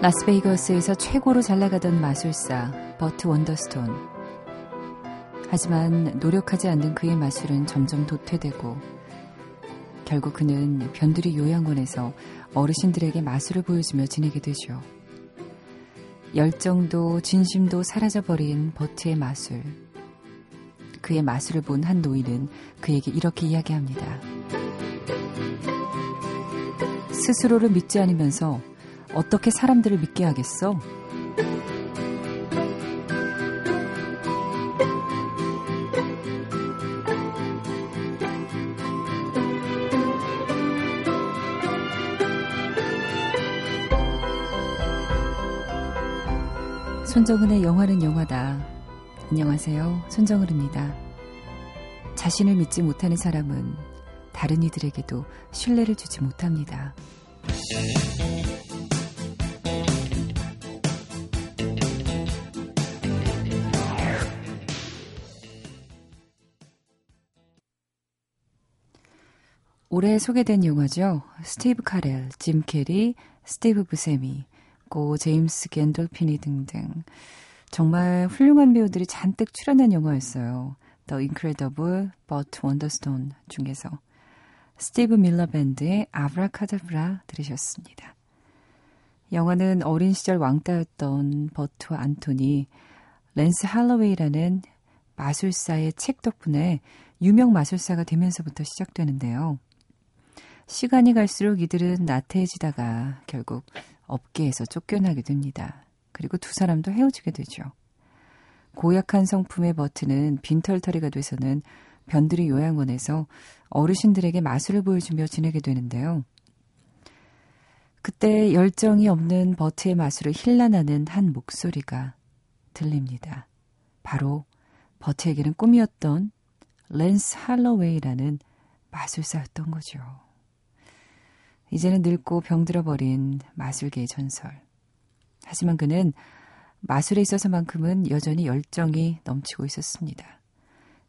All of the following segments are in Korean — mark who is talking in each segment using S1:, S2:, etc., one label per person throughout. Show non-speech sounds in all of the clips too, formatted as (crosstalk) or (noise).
S1: 라스베이거스에서 최고로 잘 나가던 마술사 버트 원더스톤. 하지만 노력하지 않는 그의 마술은 점점 도태되고 결국 그는 변두리 요양원에서 어르신들에게 마술을 보여주며 지내게 되죠. 열정도 진심도 사라져버린 버트의 마술. 그의 마술을 본 한 노인은 그에게 이렇게 이야기합니다. 스스로를 믿지 않으면서 어떻게 사람들을 믿게 하겠어? 손정은의 영화는 영화다. 안녕하세요. 손정은입니다. 자신을 믿지 못하는 사람은 다른 이들에게도 신뢰를 주지 못합니다. 올해 소개된 영화죠. 스티브 카렐, 짐 캐리, 스티브 부세미, 고 제임스 갠돌피니 등등 정말 훌륭한 배우들이 잔뜩 출연한 영화였어요. The Incredible Burt Wonderstone 중에서 스티브 밀러 밴드의 아브라카다브라 들으셨습니다. 영화는 어린 시절 왕따였던 버트와 안토니, 랜스 할로웨이라는 마술사의 책 덕분에 유명 마술사가 되면서부터 시작되는데요. 시간이 갈수록 이들은 나태해지다가 결국 업계에서 쫓겨나게 됩니다. 그리고 두 사람도 헤어지게 되죠. 고약한 성품의 버트는 빈털터리가 돼서는 변두리 요양원에서 어르신들에게 마술을 보여주며 지내게 되는데요. 그때 열정이 없는 버트의 마술을 힐난하는 한 목소리가 들립니다. 바로 버트에게는 꿈이었던 랜스 할로웨이라는 마술사였던 거죠. 이제는 늙고 병들어버린 마술계의 전설. 하지만 그는 마술에 있어서만큼은 여전히 열정이 넘치고 있었습니다.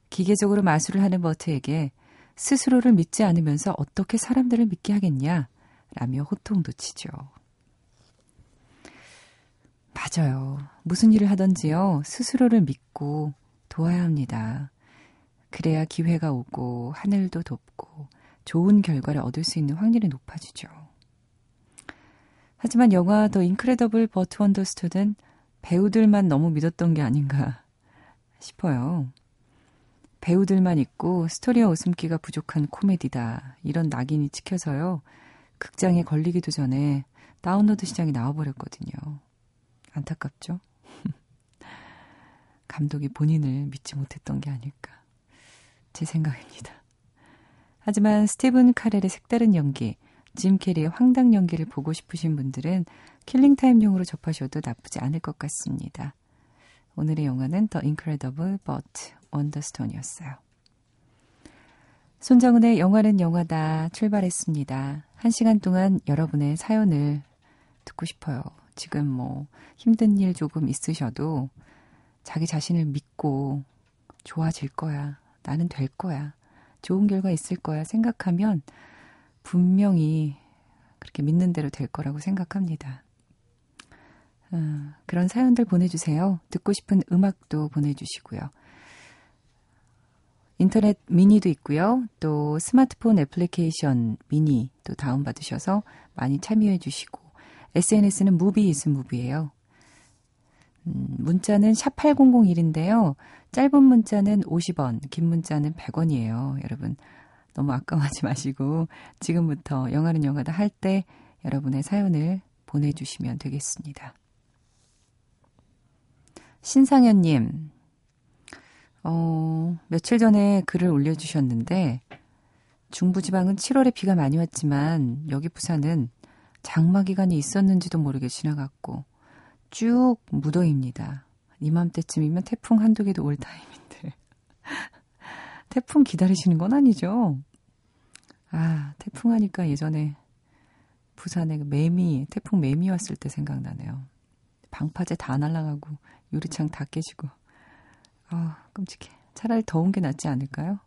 S1: 기계적으로 마술을 하는 버트에게 스스로를 믿지 않으면서 어떻게 사람들을 믿게 하겠냐? 라며 호통도 치죠. 맞아요. 무슨 일을 하든지요, 스스로를 믿고 도와야 합니다. 그래야 기회가 오고, 하늘도 돕고, 좋은 결과를 얻을 수 있는 확률이 높아지죠. 하지만 영화 The Incredible Burt Wonderstone은 배우들만 너무 믿었던 게 아닌가 싶어요. 배우들만 있고 스토리와 웃음기가 부족한 코미디다. 이런 낙인이 찍혀서요. 극장에 걸리기도 전에 다운로드 시장에 나와버렸거든요. 안타깝죠? (laughs) 감독이 본인을 믿지 못했던 게 아닐까. 제 생각입니다. 하지만 스티븐 카렐의 색다른 연기, 짐 캐리의 황당 연기를 보고 싶으신 분들은 킬링타임용으로 접하셔도 나쁘지 않을 것 같습니다. 오늘의 영화는 The Incredible But Wonderstone이었어요. 손정은의 영화는 영화다 출발했습니다. 한 시간 동안 여러분의 사연을 듣고 싶어요. 지금 뭐 힘든 일 조금 있으셔도 자기 자신을 믿고 좋아질 거야. 나는 될 거야. 좋은 결과 있을 거야 생각하면 분명히 그렇게 믿는 대로 될 거라고 생각합니다. 어, 그런 사연들 보내주세요. 듣고 싶은 음악도 보내주시고요. 인터넷 미니도 있고요. 또 스마트폰 애플리케이션 미니 도 다운받으셔서 많이 참여해 주시고 SNS는 movie is movie예요. 음, 문자는 샵 8001인데요. 짧은 문자는 50원, 긴 문자는 100원이에요. 여러분, 너무 아까워하지 마시고, 지금부터 영화는 영화다 할 때 여러분의 사연을 보내주시면 되겠습니다. 신상현님, 어, 며칠 전에 글을 올려주셨는데, 중부지방은 7월에 비가 많이 왔지만, 여기 부산은 장마 기간이 있었는지도 모르게 지나갔고, 쭉 무더입니다. 이맘때쯤이면 태풍 한두 개도 올 타임인데. (laughs) 태풍 기다리시는 건 아니죠? 아, 태풍 하니까 예전에 부산에 그 매미, 태풍 매미 왔을 때 생각나네요. 방파제 다 날아가고 유리창 다 깨지고. 아, 끔찍해. 차라리 더운 게 낫지 않을까요?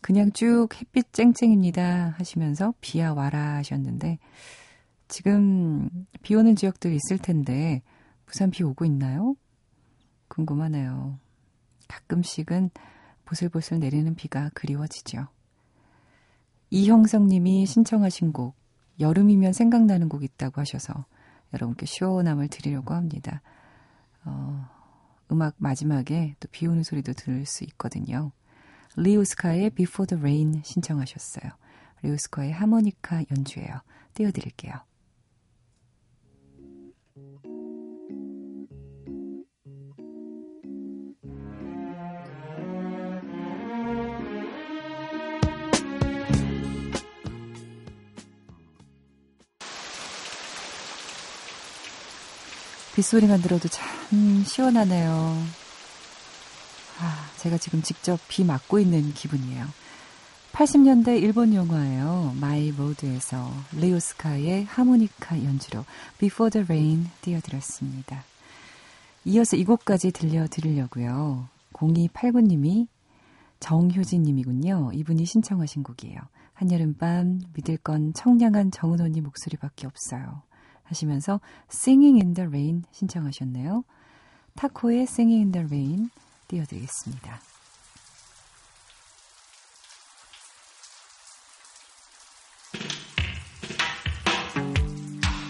S1: 그냥 쭉 햇빛 쨍쨍입니다 하시면서 비야 와라 하셨는데 지금 비 오는 지역들 있을 텐데 부산 비 오고 있나요? 궁금하네요. 가끔씩은 보슬보슬 내리는 비가 그리워지죠. 이형성 님이 신청하신 곡, 여름이면 생각나는 곡 있다고 하셔서 여러분께 시원함을 드리려고 합니다. 어, 음악 마지막에 또 비 오는 소리도 들을 수 있거든요. 리우스카의 Before the Rain 신청하셨어요. 리우스카의 하모니카 연주예요. 띄워드릴게요. 빗소리만 들어도 참 시원하네요. 아, 제가 지금 직접 비 맞고 있는 기분이에요. 80년대 일본 영화예요. My Road에서 리 오스카의 하모니카 연주로 Before the Rain 띄워드렸습니다. 이어서 이 곡까지 들려드리려고요. 0289님이 정효진님이군요. 이분이 신청하신 곡이에요. 한여름밤 믿을 건 청량한 정은 언니 목소리밖에 없어요. 하시면서 Singing in the Rain 신청하셨네요. 타코의 Singing in the Rain 띄워드리겠습니다.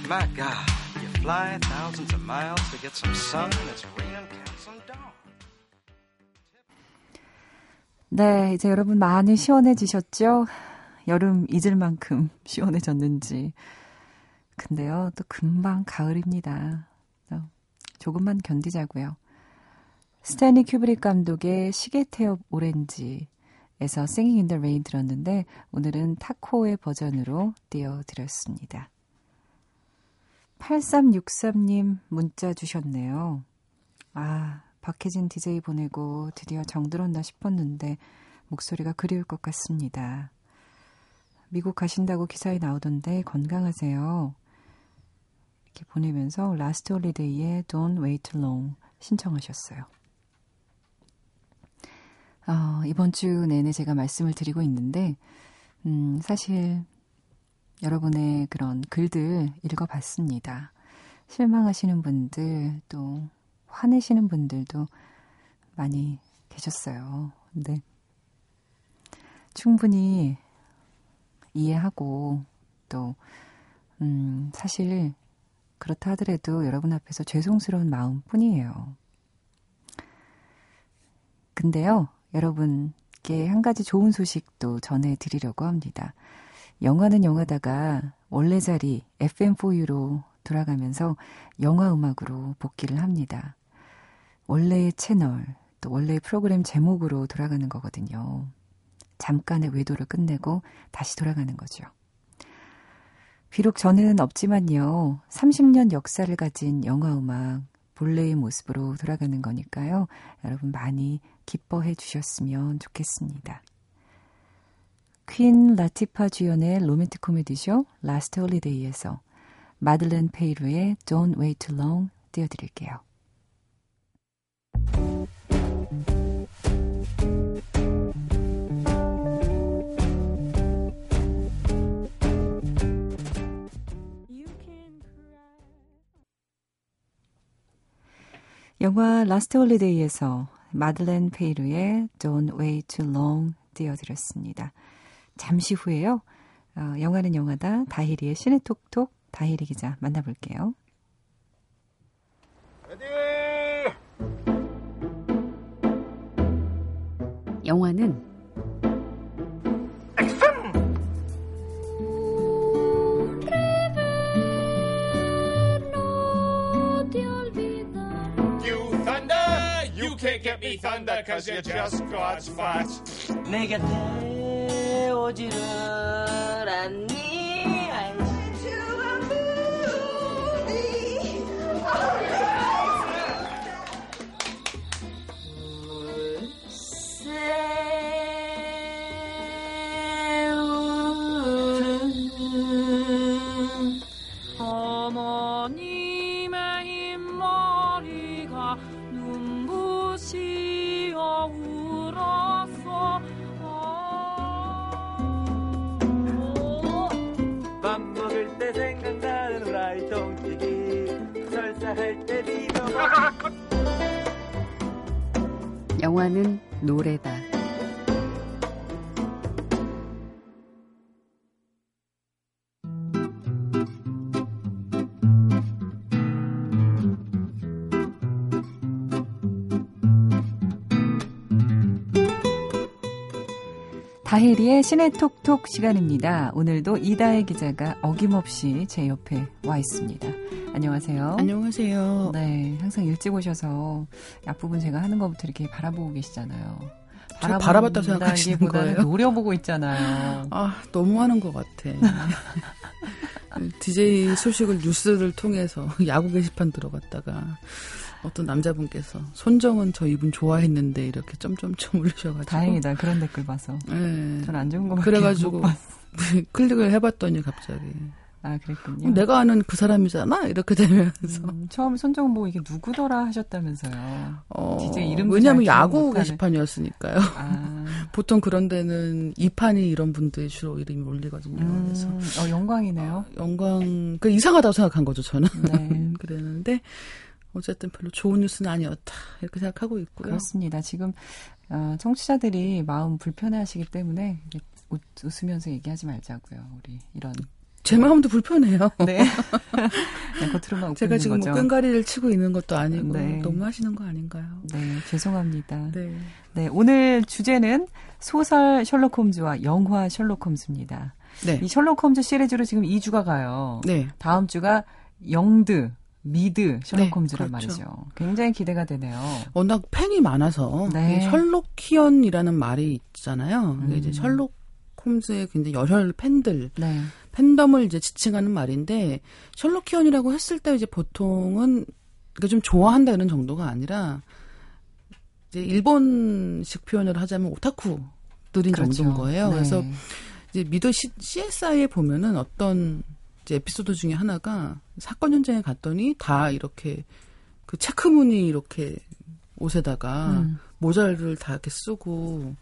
S1: My God, you fly thousands of miles to get some sun and it's raining cats some down. 네, 이제 여러분 많이 시원해지셨죠? 여름 잊을 만큼 시원해졌는지. 근데요, 또 금방 가을입니다. 조금만 견디자고요. 스탠리 큐브릭 감독의 시계 태엽 오렌지에서 Singing in the Rain 들었는데 오늘은 타코의 버전으로 띄워드렸습니다. 8363님 문자 주셨네요. 아, 박혜진 DJ 보내고 드디어 정들었나 싶었는데 목소리가 그리울 것 같습니다. 미국 가신다고 기사에 나오던데 건강하세요. 이렇게 보내면서 Last Holiday의 Don't Wait Long 신청하셨어요. 어, 이번 주 내내 제가 말씀을 드리고 있는데, 음, 사실 여러분의 그런 글들 읽어봤습니다. 실망하시는 분들, 또 화내시는 분들도 많이 계셨어요. 근데 충분히 이해하고 또, 음, 사실 그렇다 하더라도 여러분 앞에서 죄송스러운 마음 뿐이에요. 근데요, 여러분께 한 가지 좋은 소식도 전해드리려고 합니다. 영화는 영화다가 원래 자리 FM4U로 돌아가면서 영화 음악으로 복귀를 합니다. 원래의 채널, 또 원래의 프로그램 제목으로 돌아가는 거거든요. 잠깐의 외도를 끝내고 다시 돌아가는 거죠. 비록 저는 없지만요, 30년 역사를 가진 영화 음악, 본래의 모습으로 돌아가는 거니까요. 여러분 많이 기뻐해 주셨으면 좋겠습니다. 퀸 라티파 주연의 로맨틱 코미디죠. Last Holiday에서 마들렌 페이루의 Don't Wait Too Long 띄워드릴게요. 영화 라스트 홀리데이에서 마들렌 페이루의 Don't Wait Too Long 띄워드렸습니다. 잠시 후에요. 어, 영화는 영화다 다희리의 시네톡톡 다희리 기자 만나볼게요. 영화는 can't me thunder cause you're just God's fat. 내 곁에 오지를 않니? 다혜리의 신의 톡톡 시간입니다. 오늘도 이다혜 기자가 어김없이 제 옆에 와 있습니다. 안녕하세요.
S2: 안녕하세요.
S1: 네, 항상 일찍 오셔서 앞부분 제가 하는 것부터 이렇게 바라보고 계시잖아요.
S2: 바라봤다고 생각하시는 거예요?
S1: 노려보고 있잖아요.
S2: 아, 너무 하는 것 같아. (laughs) DJ 소식을 뉴스를 통해서 (laughs) 야구 게시판 들어갔다가 어떤 남자분께서 손정은 저 이분 좋아했는데 이렇게 점점점 (laughs) 올리셔가지고
S1: 다행이다 그런 댓글 봐서. 네. 전안 좋은 거
S2: 그래가지고 (laughs) 클릭을 해봤더니 갑자기
S1: 아 그랬군요.
S2: 내가 아는 그 사람이잖아 이렇게 되면서
S1: 음, 처음 손정은 보고 이게 누구더라 하셨다면서요. 어,
S2: DJ 이름 왜냐하면 야구 게시판이었으니까요. 아. (laughs) 보통 그런 데는 이판이 이런 분들이 주로 이름이 올리거든요. 음,
S1: 그래서 어, 영광이네요.
S2: 어, 영광 그 이상하다고 생각한 거죠 저는. 네. 그랬는데 어쨌든 별로 좋은 뉴스는 아니었다 이렇게 생각하고 있고요.
S1: 그렇습니다. 지금 어, 청취자들이 마음 불편해하시기 때문에 웃, 웃으면서 얘기하지 말자고요. 우리 이런
S2: 제 마음도 불편해요. (laughs)
S1: 네. (laughs) 네 겉으로만
S2: 제가 지금 뭐 끈가리를 치고 있는 것도 아니고 네. 너무 하시는 거 아닌가요?
S1: 네, 죄송합니다. 네. 네, 오늘 주제는 소설 셜록 홈즈와 영화 셜록 홈즈입니다. 네. 이 셜록 홈즈 시리즈로 지금 2주가 가요. 네. 다음 주가 영드 미드 셜록 네, 홈즈란 그렇죠. 말이죠. 굉장히 기대가 되네요.
S2: 워낙 팬이 많아서 네. 셜록키언이라는 말이 있잖아요. 음. 이제 셜록 홈즈의 굉장히 열혈 팬들, 네. 팬덤을 이제 지칭하는 말인데 셜록키언이라고 했을 때 이제 보통은 그러니까 좀 좋아한다 이런 정도가 아니라 이제 일본식 표현을 하자면 오타쿠들인 그렇죠. 정도인 거예요. 네. 그래서 이제 미드 CSI에 보면은 어떤 이제 에피소드 중에 하나가 사건 현장에 갔더니 다 이렇게 그 체크무늬 이렇게 옷에다가 음. 모자를 다 이렇게 쓰고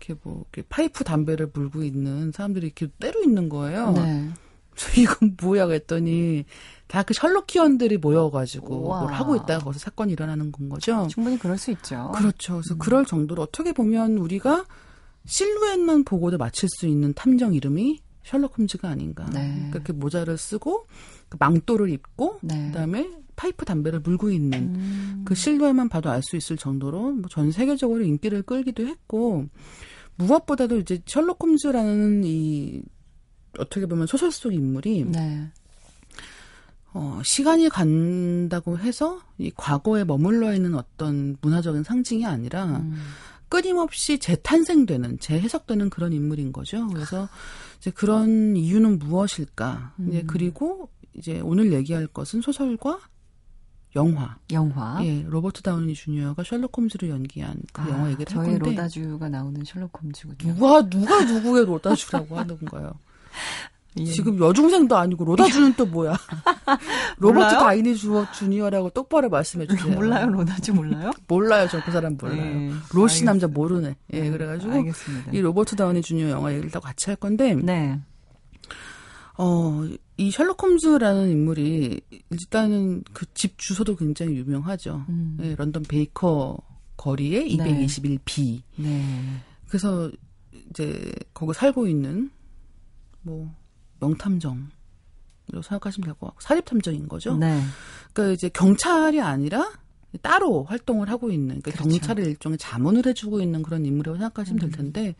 S2: 이렇게 뭐 이렇게 파이프 담배를 물고 있는 사람들이 이렇게 때로 있는 거예요. 네. 그래서 (laughs) 이건 뭐야 그랬더니 다 그 셜록키언들이 모여가지고 우와. 뭘 하고 있다가 거기서 사건이 일어나는 건 거죠.
S1: 충분히 그럴 수 있죠.
S2: 그렇죠. 그래서 음. 그럴 정도로 어떻게 보면 우리가 실루엣만 보고도 맞힐 수 있는 탐정 이름이 셜록 홈즈가 아닌가. 네. 그렇게 모자를 쓰고 그 망토를 입고 네. 그다음에 파이프 담배를 물고 있는 음. 그 실루엣만 봐도 알 수 있을 정도로 뭐 전 세계적으로 인기를 끌기도 했고 무엇보다도 이제 셜록 홈즈라는 이 어떻게 보면 소설 속 인물이 네. 어, 시간이 간다고 해서 이 과거에 머물러 있는 어떤 문화적인 상징이 아니라 음. 끊임없이 재탄생되는, 재해석되는 그런 인물인 거죠. 그래서 이제 그런 이유는 무엇일까? 음. 이제 그리고 이제 오늘 얘기할 것은 소설과 영화.
S1: 영화.
S2: 예, 로버트 다우니 주니어가 셜록 홈즈를 연기한 그 아, 영화 얘기를 할 건데.
S1: 저의 로다주가 나오는 셜록 홈즈군요.
S2: 누가 누가 누구의 로다주라고 하는 거예요? (laughs) 예. 지금 여중생도 아니고 로다주는 또 뭐야? (laughs) 로버트 다이니 주, 주니어라고 똑바로 말씀해 주세요.
S1: 몰라요, 로다주 몰라요? (laughs)
S2: 몰라요, 저 그 사람 몰라요. 예. 로시 알겠습니다. 남자 모르네. 예, 네, 그래가지고 알겠습니다. 이 로버트 다우니 주니어 영화 얘기를 다 같이 할 건데. 네. 어, 이 셜록 홈즈라는 인물이 일단은 그 집 주소도 굉장히 유명하죠. 음. 예, 런던 베이커 거리에 221B. 네. 그래서 이제 거기 살고 있는 뭐 명탐정. 이라고 생각하시면 될 것 같고 사립탐정인 거죠. 네. 그러니까 이제 경찰이 아니라 따로 활동을 하고 있는 그러니까 그렇죠. 경찰을 일종의 자문을 해주고 있는 그런 인물이라고 생각하시면 음. 될 텐데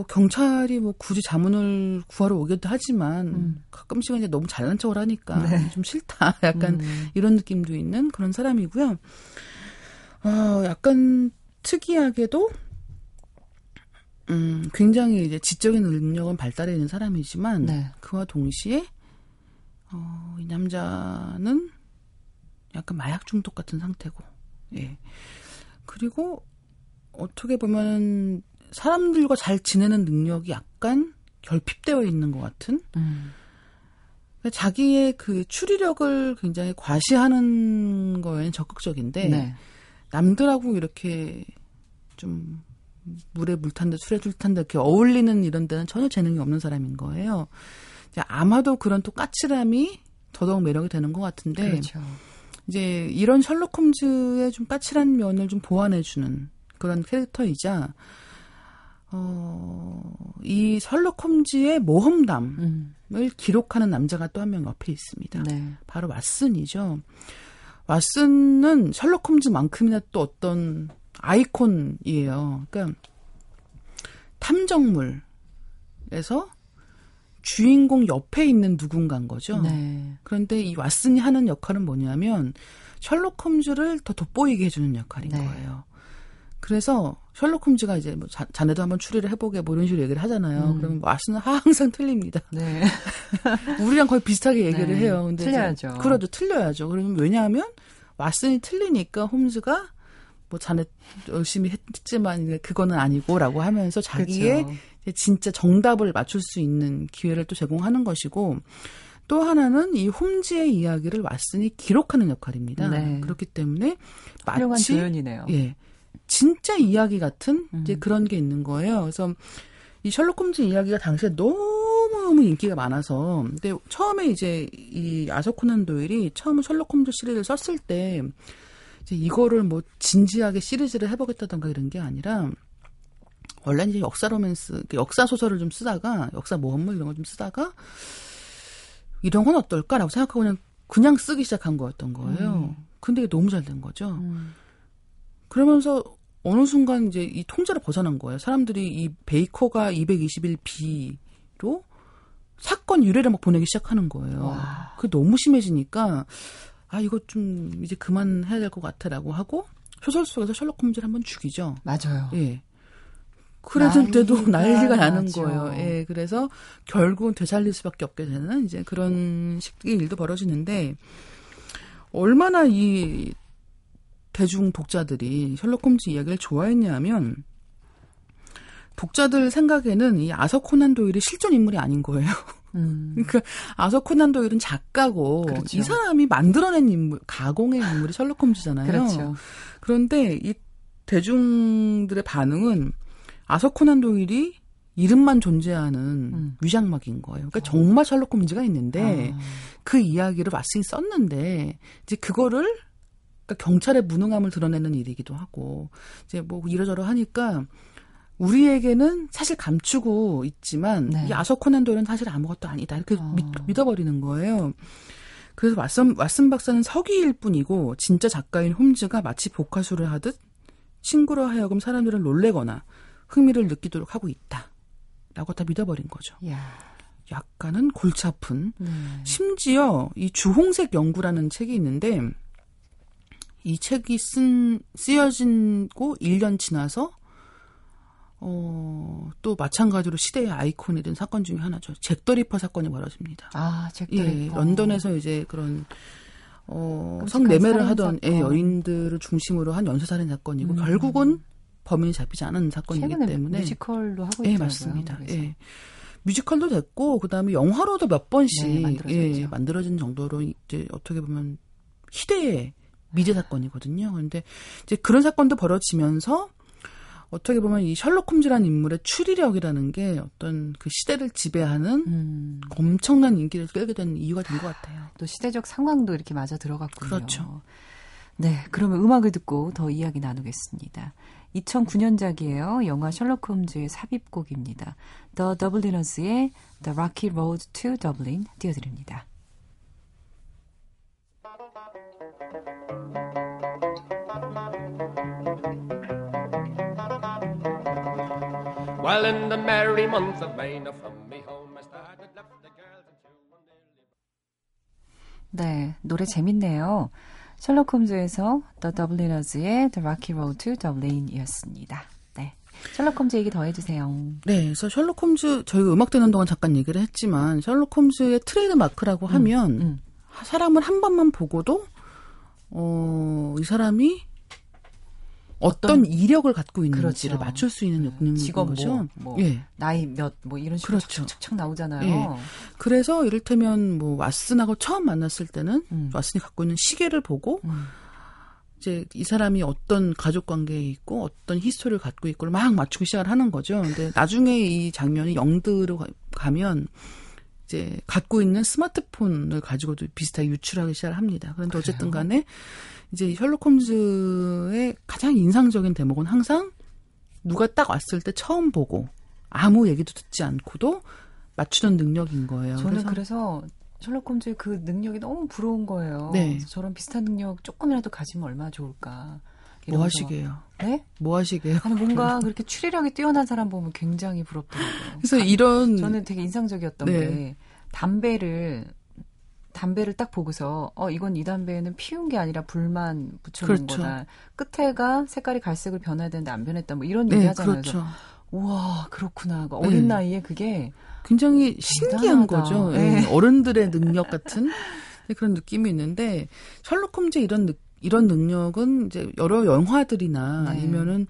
S2: 뭐 경찰이 뭐 굳이 자문을 구하러 오기도 하지만 음. 가끔씩은 이제 너무 잘난 척을 하니까 네. 좀 싫다 (laughs) 약간 음. 이런 느낌도 있는 그런 사람이고요. 어, 약간 특이하게도 음, 굉장히 이제 지적인 능력은 발달해 있는 사람이지만 네. 그와 동시에 어, 이 남자는 약간 마약 중독 같은 상태고, 예. 그리고 어떻게 보면 사람들과 잘 지내는 능력이 약간 결핍되어 있는 것 같은. 음. 자기의 그 추리력을 굉장히 과시하는 거에는 적극적인데 네. 남들하고 이렇게 좀 물에 물 탄다, 술에 술 탄다 이렇게 어울리는 이런 데는 전혀 재능이 없는 사람인 거예요. 아마도 그런 또 까칠함이 더더욱 매력이 되는 것 같은데. 그렇죠. 이제 이런 셜록 홈즈의 좀 까칠한 면을 좀 보완해주는 그런 캐릭터이자 어, 이 셜록 홈즈의 모험담을 음. 기록하는 남자가 또 한 명 옆에 있습니다. 네. 바로 왓슨이죠. 왓슨은 셜록 홈즈만큼이나 또 어떤 아이콘이에요. 그러니까 탐정물에서 주인공 옆에 있는 누군가인 거죠. 네. 그런데 이 왓슨이 하는 역할은 뭐냐면 셜록 홈즈를 더 돋보이게 해주는 역할인 네. 거예요. 그래서 셜록 홈즈가 이제 뭐 자, 자네도 한번 추리를 해보게 뭐 이런 식으로 얘기를 하잖아요. 음. 그러면 왓슨은 (laughs) 항상 틀립니다. 네. (laughs) 우리랑 거의 비슷하게 얘기를 네. 해요. 근데
S1: 틀려야죠.
S2: 그래도 틀려야죠. 그러면 왜냐하면 왓슨이 틀리니까 홈즈가 뭐 자네 열심히 했지만 그거는 아니고라고 하면서 자기의 그렇죠. 진짜 정답을 맞출 수 있는 기회를 또 제공하는 것이고 또 하나는 이 홈즈의 이야기를 왓슨이 기록하는 역할입니다. 네. 그렇기 때문에
S1: 마치 조연이네요.
S2: 예. 진짜 이야기 같은 이제 음. 그런 게 있는 거예요. 그래서 이 셜록 홈즈 이야기가 당시에 너무너무 인기가 많아서 근데 처음에 이제 이 아서 코난 도일이 처음 셜록 홈즈 시리즈를 썼을 때 이제 이거를 뭐 진지하게 시리즈를 해보겠다던가 이런 게 아니라 원래 이제 역사 로맨스, 역사 소설을 좀 쓰다가 역사 모험물 이런 걸 좀 쓰다가 이런 건 어떨까라고 생각하고 그냥 그냥 쓰기 시작한 거였던 거예요. 음. 근데 너무 잘 된 거죠. 음. 그러면서 어느 순간 이제 이 통제를 벗어난 거예요. 사람들이 이 베이커가 221B로 사건 유래를 막 보내기 시작하는 거예요. 그 너무 심해지니까 아 이거 좀 이제 그만해야 될 것 같아라고 하고 소설 속에서 셜록 홈즈를 한번 죽이죠.
S1: 맞아요.
S2: 예. 그랬는데도 (laughs) 난리가 나는 나죠. 거예요. 예, 그래서 결국은 되살릴 수밖에 없게 되는 이제 그런 식의 일도 벌어지는데 얼마나 이 대중 독자들이 셜록 홈즈 이야기를 좋아했냐면 독자들 생각에는 이 아서 코난 도일이 실존 인물이 아닌 거예요. (laughs) 음. 그러니까 아서 코난 도일은 작가고 그렇죠. 이 사람이 만들어낸 인물, 가공의 인물이 셜록 홈즈잖아요. 그렇죠. 그런데 이 대중들의 반응은 아서 코난 도일이 이름만 존재하는 음. 위장막인 거예요. 그러니까 정말 셜록 홈즈가 있는데 아. 그 이야기를 왓슨이 썼는데 이제 그거를 그러니까 경찰의 무능함을 드러내는 일이기도 하고 이제 뭐 이러저러 하니까 우리에게는 사실 감추고 있지만 네. 이 아서 코난 도일은 사실 아무것도 아니다 이렇게 어. 믿, 어버리는 거예요. 그래서 왓슨, 왓슨 박사는 서기일 뿐이고 진짜 작가인 홈즈가 마치 복화술을 하듯 친구로 하여금 사람들을 놀래거나 흥미를 느끼도록 하고 있다. 라고 다 믿어버린 거죠. 야. 약간은 골치 아픈. 음. 심지어 이 주홍색 연구라는 책이 있는데 이 책이 쓴 쓰여진고 1년 지나서 어, 또 마찬가지로 시대의 아이콘이 된 사건 중에 하나죠. 잭 더 리퍼 사건이 벌어집니다.
S1: 아, 잭 더 예, 리퍼.
S2: 런던에서 이제 그런 어, 성매매를 하던 예, 여인들을 중심으로 한 연쇄살인 사건이고 음. 결국은 범인이 잡히지 않은 사건이기 때문에
S1: 뮤지컬도 하고
S2: 있더라고요. 예, 맞습니다. 예. 뮤지컬도 됐고 그다음에 영화로도 몇 번씩 네, 예, 만들어진 정도로 이제 어떻게 보면 희대의 미제 사건이거든요. 그런데 이제 그런 사건도 벌어지면서 어떻게 보면 이 셜록 홈즈라는 인물의 추리력이라는 게 어떤 그 시대를 지배하는 음. 엄청난 인기를 끌게 된 이유가 된 것 같아요.
S1: 또 시대적 상황도 이렇게 맞아 들어갔군요.
S2: 그렇죠.
S1: 네, 그러면 음악을 듣고 더 이야기 나누겠습니다. 2009년작이에요. 영화 셜록 홈즈의 삽입곡입니다. The Dubliners의 The Rocky Road to Dublin 띄워드립니다. While in the merry month of May, from me home I started, left the girls and two 네, 노래 재밌네요. 셜록 홈즈에서 The Dubliners의 The Rocky Road to Dublin이었습니다. 네. 셜록 홈즈 얘기 더 해주세요.
S2: 네, 그래서 셜록 홈즈 저희가 음악 듣는 동안 잠깐 얘기를 했지만 셜록 홈즈의 트레이드 마크라고 음, 하면 음. 사람을 한 번만 보고도 어, 이 사람이 어떤, 이력을 갖고 있는지를 그렇죠. 맞출 수 있는 능력인 직업 뭐, 거죠.
S1: 뭐, 뭐 예. 나이 몇 뭐 이런 식으로 그렇죠. 척척 나오잖아요. 예.
S2: 그래서 이를테면 뭐 왓슨하고 처음 만났을 때는 음. 왓슨이 갖고 있는 시계를 보고 음. 이제 이 사람이 어떤 가족 관계에 있고 어떤 히스토리를 갖고 있고를 막 맞추기 시작을 하는 거죠. 근데 나중에 이 장면이 영드로 가면 이제 갖고 있는 스마트폰을 가지고도 비슷하게 유출하기 시작을 합니다. 그런데? 어쨌든 간에 이제 셜록 홈즈의 가장 인상적인 대목은 항상 누가 딱 왔을 때 처음 보고 아무 얘기도 듣지 않고도 맞추는 능력인 거예요.
S1: 저는 그래서, 그래서 셜록 홈즈의 그 능력이 너무 부러운 거예요. 네. 저런 비슷한 능력 조금이라도 가지면 얼마나 좋을까.
S2: 뭐 하시게요?
S1: 네?
S2: 뭐 하시게요?
S1: 아니, 뭔가 그렇게 추리력이 뛰어난 사람 보면 굉장히 부럽더라고요.
S2: 그래서 이런
S1: 저는 되게 인상적이었던 네. 게 담배를 담배를 딱 보고서 어 이건 이 담배는 피운 게 아니라 불만 붙여놓은 그렇죠. 거다. 끝에가 색깔이 갈색으로 변해야 되는데 안 변했다. 뭐 이런 네, 얘기 하잖아요. 그렇죠. 우와 그렇구나. 그 어린 네. 나이에 그게
S2: 굉장히 신기한 대단하다. 거죠. 네. 어른들의 능력 같은 그런 느낌이 있는데 셜록 홈즈 이런 느, 이런 능력은 이제 여러 영화들이나 네. 아니면은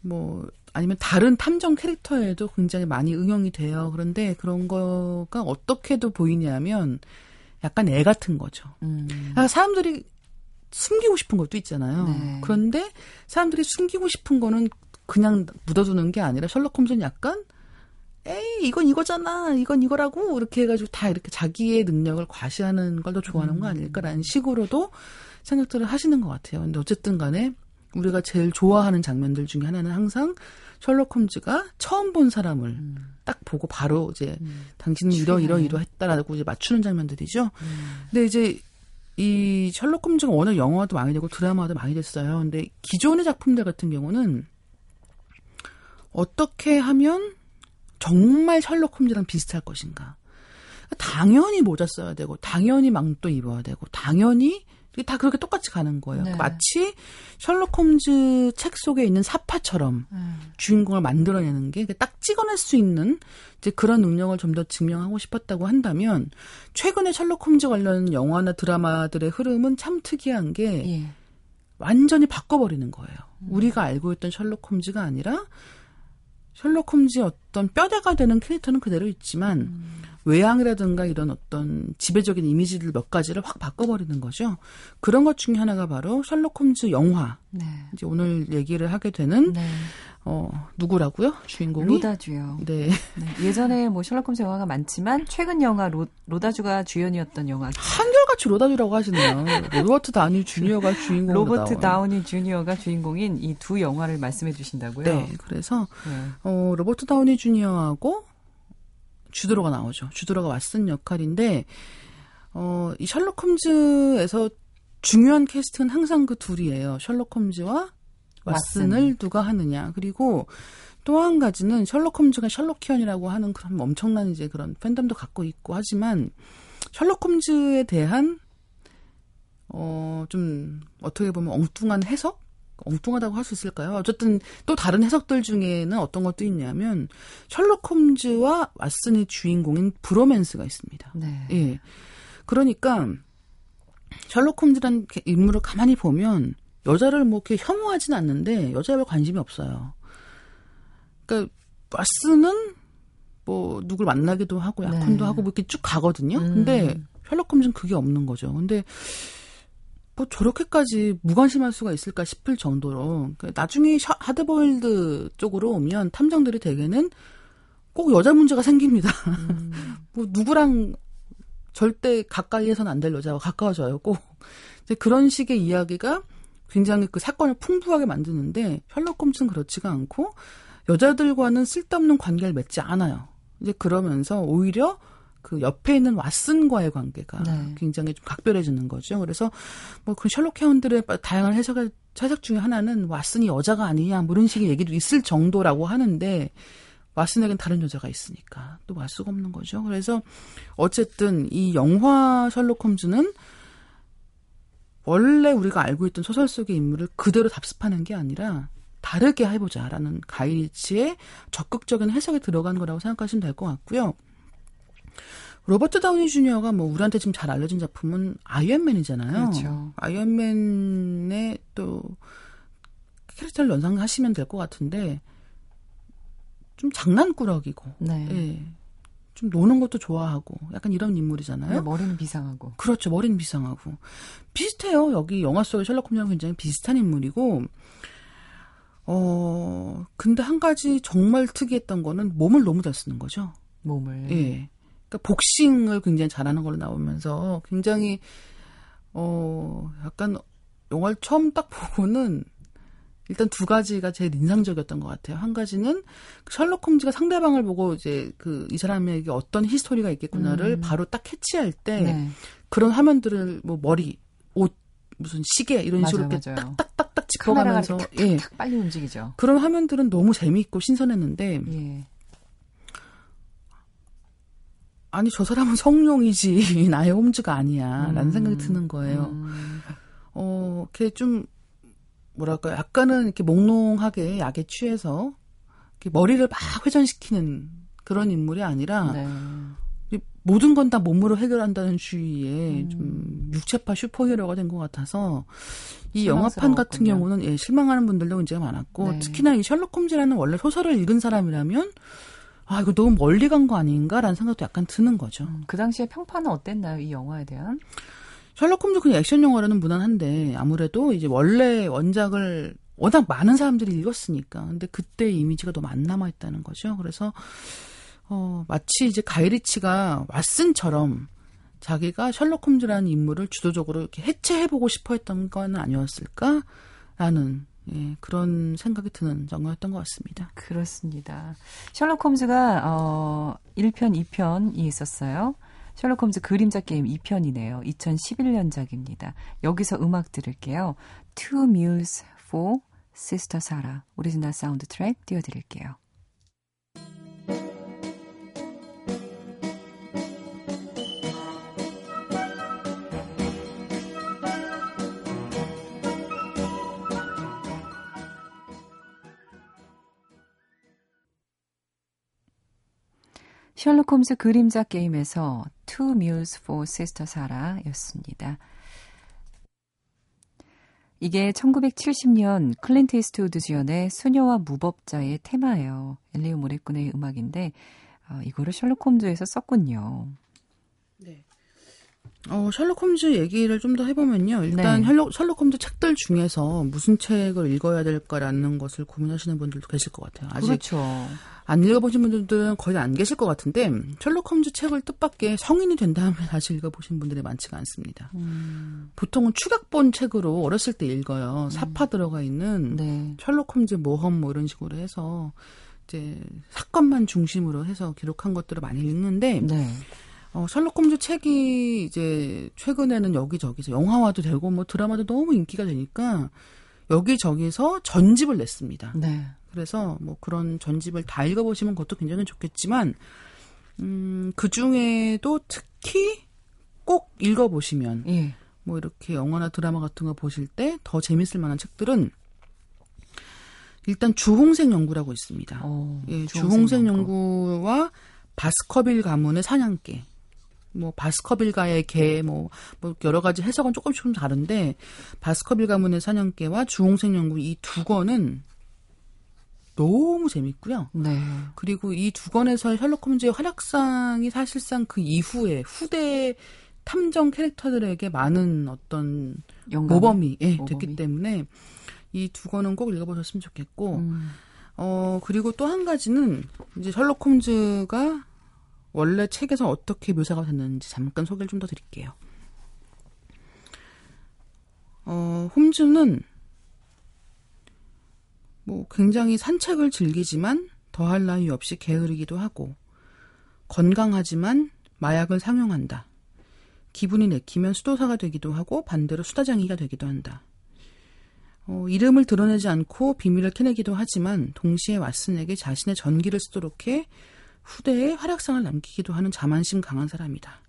S2: 뭐 아니면 다른 탐정 캐릭터에도 굉장히 많이 응용이 돼요. 그런데 그런 거가 어떻게도 보이냐면 약간 애 같은 거죠. 음. 그러니까 사람들이 숨기고 싶은 것도 있잖아요. 네. 그런데 사람들이 숨기고 싶은 거는 그냥 묻어두는 게 아니라 셜록 홈즈는 약간 에이 이건 이거잖아 이건 이거라고 이렇게 해가지고 다 이렇게 자기의 능력을 과시하는 걸 더 좋아하는 거 음. 아닐까라는 식으로도 생각들을 하시는 것 같아요. 근데 어쨌든 간에 우리가 제일 좋아하는 장면들 중에 하나는 항상 셜록 홈즈가 처음 본 사람을 음. 딱 보고 바로 이제 음. 당신은 이러 이러 이러 했다라고 이제 맞추는 장면들이죠. 음. 근데 이제 이 셜록 홈즈가 워낙 영화도 많이 되고 드라마도 많이 됐어요. 근데 기존의 작품들 같은 경우는 어떻게 하면 정말 셜록 홈즈랑 비슷할 것인가. 당연히 모자 써야 되고, 당연히 망토 입어야 되고, 당연히 다 그렇게 똑같이 가는 거예요. 네. 마치 셜록 홈즈 책 속에 있는 사파처럼 음. 주인공을 만들어내는 게 딱 찍어낼 수 있는 이제 그런 능력을 좀 더 증명하고 싶었다고 한다면 최근에 셜록 홈즈 관련 영화나 드라마들의 흐름은 참 특이한 게 예. 완전히 바꿔버리는 거예요. 음. 우리가 알고 있던 셜록 홈즈가 아니라 셜록 홈즈의 어떤 뼈대가 되는 캐릭터는 그대로 있지만 음. 외향이라든가 이런 어떤 지배적인 이미지들 몇 가지를 확 바꿔버리는 거죠. 그런 것 중에 하나가 바로 셜록 홈즈 영화. 네. 이제 오늘 얘기를 하게 되는 네. 어 누구라고요? 주인공이
S1: 로다주요. 네. 네. 예전에 뭐 셜록 홈즈 영화가 많지만 최근 영화 로, 로다주가 주연이었던 영화.
S2: 한결같이 로다주라고 하시네요. 로버트 다우니 주니어가 주인공.
S1: 로버트 다우니 주니어가 주인공인 이 두 영화를 말씀해 주신다고요?
S2: 네. 그래서 네. 어 로버트 다우니 주니어하고 주드로가 나오죠. 주드로가 왓슨 역할인데 어, 이 셜록 홈즈에서 중요한 캐스트는 항상 그 둘이에요. 셜록 홈즈와 왓슨을 누가 하느냐. 그리고 또 한 가지는 셜록 홈즈가 셜록키언이라고 하는 그런 엄청난 이제 그런 팬덤도 갖고 있고 하지만 셜록 홈즈에 대한 어, 좀 어떻게 보면 엉뚱한 해석? 엉뚱하다고 할 수 있을까요? 어쨌든 또 다른 해석들 중에는 어떤 것도 있냐면 셜록 홈즈와 왓슨의 주인공인 브로맨스가 있습니다. 네. 예. 그러니까 셜록 홈즈라는 인물을 가만히 보면 여자를 뭐 이렇게 혐오하진 않는데 여자에 별 관심이 없어요. 그러니까 왓슨은 뭐 누굴 만나기도 하고 약혼도 네. 하고 뭐 이렇게 쭉 가거든요. 음. 근데 셜록 홈즈는 그게 없는 거죠. 근데 뭐 저렇게까지 무관심할 수가 있을까 싶을 정도로 그 나중에 하드보일드 쪽으로 오면 탐정들이 대개는 꼭 여자 문제가 생깁니다. 음. (laughs) 뭐 누구랑 절대 가까이 해서는 안 될 여자와 가까워져요. 꼭 이제 그런 식의 이야기가 굉장히 그 사건을 풍부하게 만드는데 셜록 홈즈는 그렇지가 않고 여자들과는 쓸데없는 관계를 맺지 않아요. 이제 그러면서 오히려 그 옆에 있는 왓슨과의 관계가 네. 굉장히 좀 각별해지는 거죠. 그래서 뭐 그 셜록 회원들의 다양한 해석을 해석 중에 하나는 왓슨이 여자가 아니냐 뭐 이런 식의 얘기도 있을 정도라고 하는데 왓슨에겐 다른 여자가 있으니까 또 알 수가 없는 거죠. 그래서 어쨌든 이 영화 셜록 홈즈는 원래 우리가 알고 있던 소설 속의 인물을 그대로 답습하는 게 아니라 다르게 해보자라는 가이리치의 적극적인 해석이 들어간 거라고 생각하시면 될 것 같고요. 로버트 다우니 주니어가 뭐 우리한테 지금 잘 알려진 작품은 아이언맨이잖아요. 그렇죠. 아이언맨의 또 캐릭터를 연상하시면 될 것 같은데 좀 장난꾸러기고, 네. 예. 좀 노는 것도 좋아하고 약간 이런 인물이잖아요. 네,
S1: 머리는 비상하고.
S2: 그렇죠. 머리는 비상하고. 비슷해요. 여기 영화 속의 셜록 홈즈랑 굉장히 비슷한 인물이고 어 근데 한 가지 정말 특이했던 거는 몸을 너무 잘 쓰는 거죠.
S1: 몸을.
S2: 예. 그러니까 복싱을 굉장히 잘하는 걸로 나오면서 굉장히 어 약간 영화를 처음 딱 보고는 일단 두 가지가 제일 인상적이었던 것 같아요. 한 가지는 셜록 홈즈가 상대방을 보고 이제 그 이 사람에게 어떤 히스토리가 있겠구나를 음. 바로 딱 캐치할 때 네. 그런 화면들을 뭐 머리, 옷, 무슨 시계 이런 맞아, 식으로 이렇게 딱딱딱딱 짚어가면서 탁,
S1: 예. 빨리 움직이죠.
S2: 그런 화면들은 너무 재미있고 신선했는데 예. 아니 저 사람은 성룡이지 (laughs) 나의 홈즈가 아니야라는 음. 생각이 드는 거예요. 음. 어, 걔좀 뭐랄까 약간은 이렇게 몽롱하게 약에 취해서 이렇게 머리를 막 회전시키는 그런 인물이 아니라 네. 모든 건 다 몸으로 해결한다는 주의에 음. 좀 육체파 슈퍼히어로가 된 것 같아서 이 영화판 같은 경우는 예, 실망하는 분들도 굉장히 많았고 네. 특히나 이 셜록 홈즈라는 원래 소설을 읽은 사람이라면 아 이거 너무 멀리 간 거 아닌가라는 생각도 약간 드는 거죠. 음,
S1: 그 당시에 평판은 어땠나요 이 영화에 대한?
S2: 셜록 홈즈 그냥 액션 영화라는 무난한데 아무래도 이제 원래 원작을 워낙 많은 사람들이 읽었으니까. 근데 그때 이미지가 너무 안 남아 있다는 거죠. 그래서 어 마치 이제 가이리치가 왓슨처럼 자기가 셜록 홈즈라는 인물을 주도적으로 이렇게 해체해보고 싶어 했던 건 아니었을까라는 예, 그런 생각이 드는 영화였던 것 같습니다.
S1: 그렇습니다. 셜록 홈즈가 어 1편, 2편이 있었어요. 셜록 홈즈 그림자 게임 2편이네요. 2011년작입니다. 여기서 음악 들을게요. Two Mules for Sister Sara. 오리지널 사운드 트랙 띄워드릴게요. 셜록 홈즈 그림자 게임에서 Two Mules for Sister Sara였습니다. 이게 1970년 클린트 이스트우드 주연의 수녀와 무법자의 테마예요. 엔니오 모리꼬네의 음악인데 어, 이거를 셜록 홈즈에서 썼군요. 네.
S2: 어, 셜록 홈즈 얘기를 좀 더 해보면요. 일단 네. 셜록, 셜록 홈즈 책들 중에서 무슨 책을 읽어야 될까라는 것을 고민하시는 분들도 계실 것 같아요. 아직
S1: 그렇죠.
S2: 안 읽어보신 분들은 거의 안 계실 것 같은데 셜록 홈즈 책을 뜻밖의 성인이 된 다음에 (laughs) 다시 읽어보신 분들이 많지가 않습니다. 음. 보통은 추격본 책으로 어렸을 때 읽어요. 음. 사파 들어가 있는 네. 셜록 홈즈 모험 뭐 이런 식으로 해서 이제 사건만 중심으로 해서 기록한 것들을 많이 읽는데 네. 어, 셜록 홈즈 책이 이제 최근에는 여기저기서 영화화도 되고 뭐 드라마도 너무 인기가 되니까 여기저기서 전집을 냈습니다. 네. 그래서 뭐 그런 전집을 다 읽어보시면 그것도 굉장히 좋겠지만, 음, 그 중에도 특히 꼭 읽어보시면, 예. 뭐 이렇게 영화나 드라마 같은 거 보실 때 더 재밌을 만한 책들은 일단 주홍색 연구라고 있습니다. 오, 어, 예, 주홍색, 연구. 와 바스커빌 가문의 사냥개. 뭐 바스커빌가의 개, 뭐, 뭐 여러 가지 해석은 조금씩 좀 다른데 바스커빌 가문의 사냥개와 주홍색 연구 이 두 권은 너무 재밌고요. 네. 그리고 이 두 권에서의 셜록 홈즈의 활약상이 사실상 그 이후에 후대 탐정 캐릭터들에게 많은 어떤 영감? 모범이 예, 모범이? 됐기 때문에 이 두 권은 꼭 읽어보셨으면 좋겠고, 음. 어 그리고 또 한 가지는 이제 셜록 홈즈가 원래 책에서 어떻게 묘사가 됐는지 잠깐 소개를 좀 더 드릴게요. 어, 홈즈는 뭐 굉장히 산책을 즐기지만 더할 나위 없이 게으르기도 하고 건강하지만 마약을 상용한다. 기분이 내키면 수도사가 되기도 하고 반대로 수다장이가 되기도 한다. 어, 이름을 드러내지 않고 비밀을 캐내기도 하지만 동시에 왓슨에게 자신의 전기를 쓰도록 해 후대에 활약상을 남기기도 하는 자만심 강한 사람이다.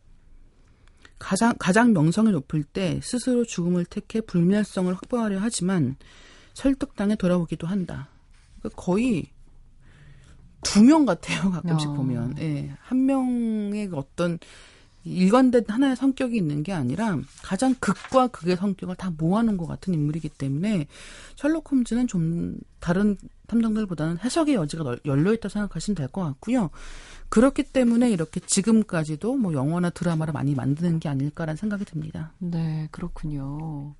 S2: 가장, 가장 명성이 높을 때 스스로 죽음을 택해 불멸성을 확보하려 하지만 설득당해 돌아오기도 한다. 그러니까 거의 두 명 같아요, 가끔씩 어. 보면. 예. 한 명의 어떤 일관된 하나의 성격이 있는 게 아니라 가장 극과 극의 성격을 다 모아놓은 것 같은 인물이기 때문에 셜록 홈즈는 좀 다른 탐정들보다는 해석의 여지가 열려있다 생각하시면 될 것 같고요. 그렇기 때문에 이렇게 지금까지도 뭐 영화나 드라마를 많이 만드는 게 아닐까라는 생각이 듭니다.
S1: 네, 그렇군요.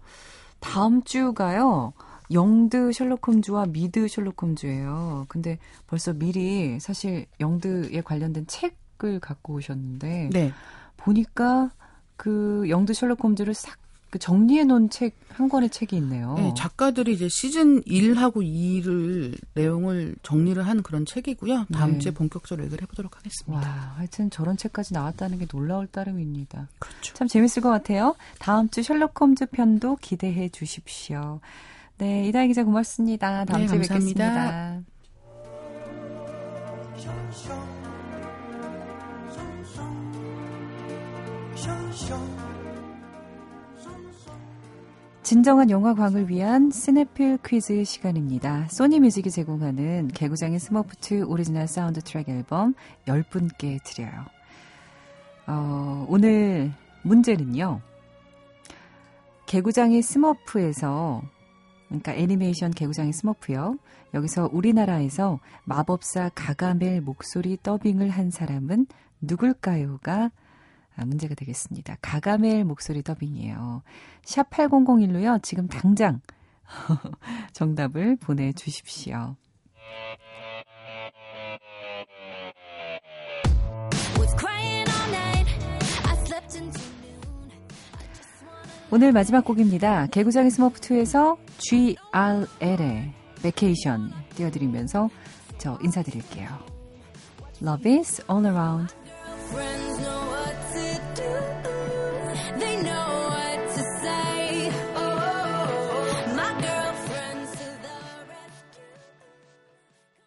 S1: 다음 주가요. 영드 셜록 홈즈와 미드 셜록 홈즈예요. 근데 벌써 미리 사실 영드에 관련된 책 책을 갖고 오셨는데 네. 보니까 그 영드 셜록 홈즈를 싹그 정리해 놓은 책 한 권의 책이 있네요.
S2: 네, 작가들이 이제 시즌 1하고 2를 내용을 정리를 한 그런 책이고요. 다음 네. 주에 본격적으로 얘기를 해보도록 하겠습니다. 와,
S1: 하여튼 저런 책까지 나왔다는 게 놀라울 따름입니다. 그렇죠. 참 재밌을 것 같아요. 다음 주 셜록 홈즈 편도 기대해 주십시오. 네, 이다희 기자 고맙습니다. 다음 네, 주에 감사합니다. 뵙겠습니다. 진정한 영화광을 위한 스네필 퀴즈 시간입니다. 소니 뮤직이 제공하는 개구쟁이 스머프2 오리지널 사운드 트랙 앨범 10분께 드려요. 어, 오늘 문제는요. 개구쟁이 스머프에서 그러니까 애니메이션 개구쟁이 스머프요. 여기서 우리나라에서 마법사 가가멜 목소리 더빙을 한 사람은 누굴까요가 아, 문제가 되겠습니다. 가가멜 목소리 더빙이에요. 샵 8001로요. 지금 당장 (laughs) 정답을 보내주십시오. 오늘 마지막 곡입니다. 개구쟁이 스머프2에서 GRL의 Vacation 띄워드리면서 저 인사드릴게요. Love is all around.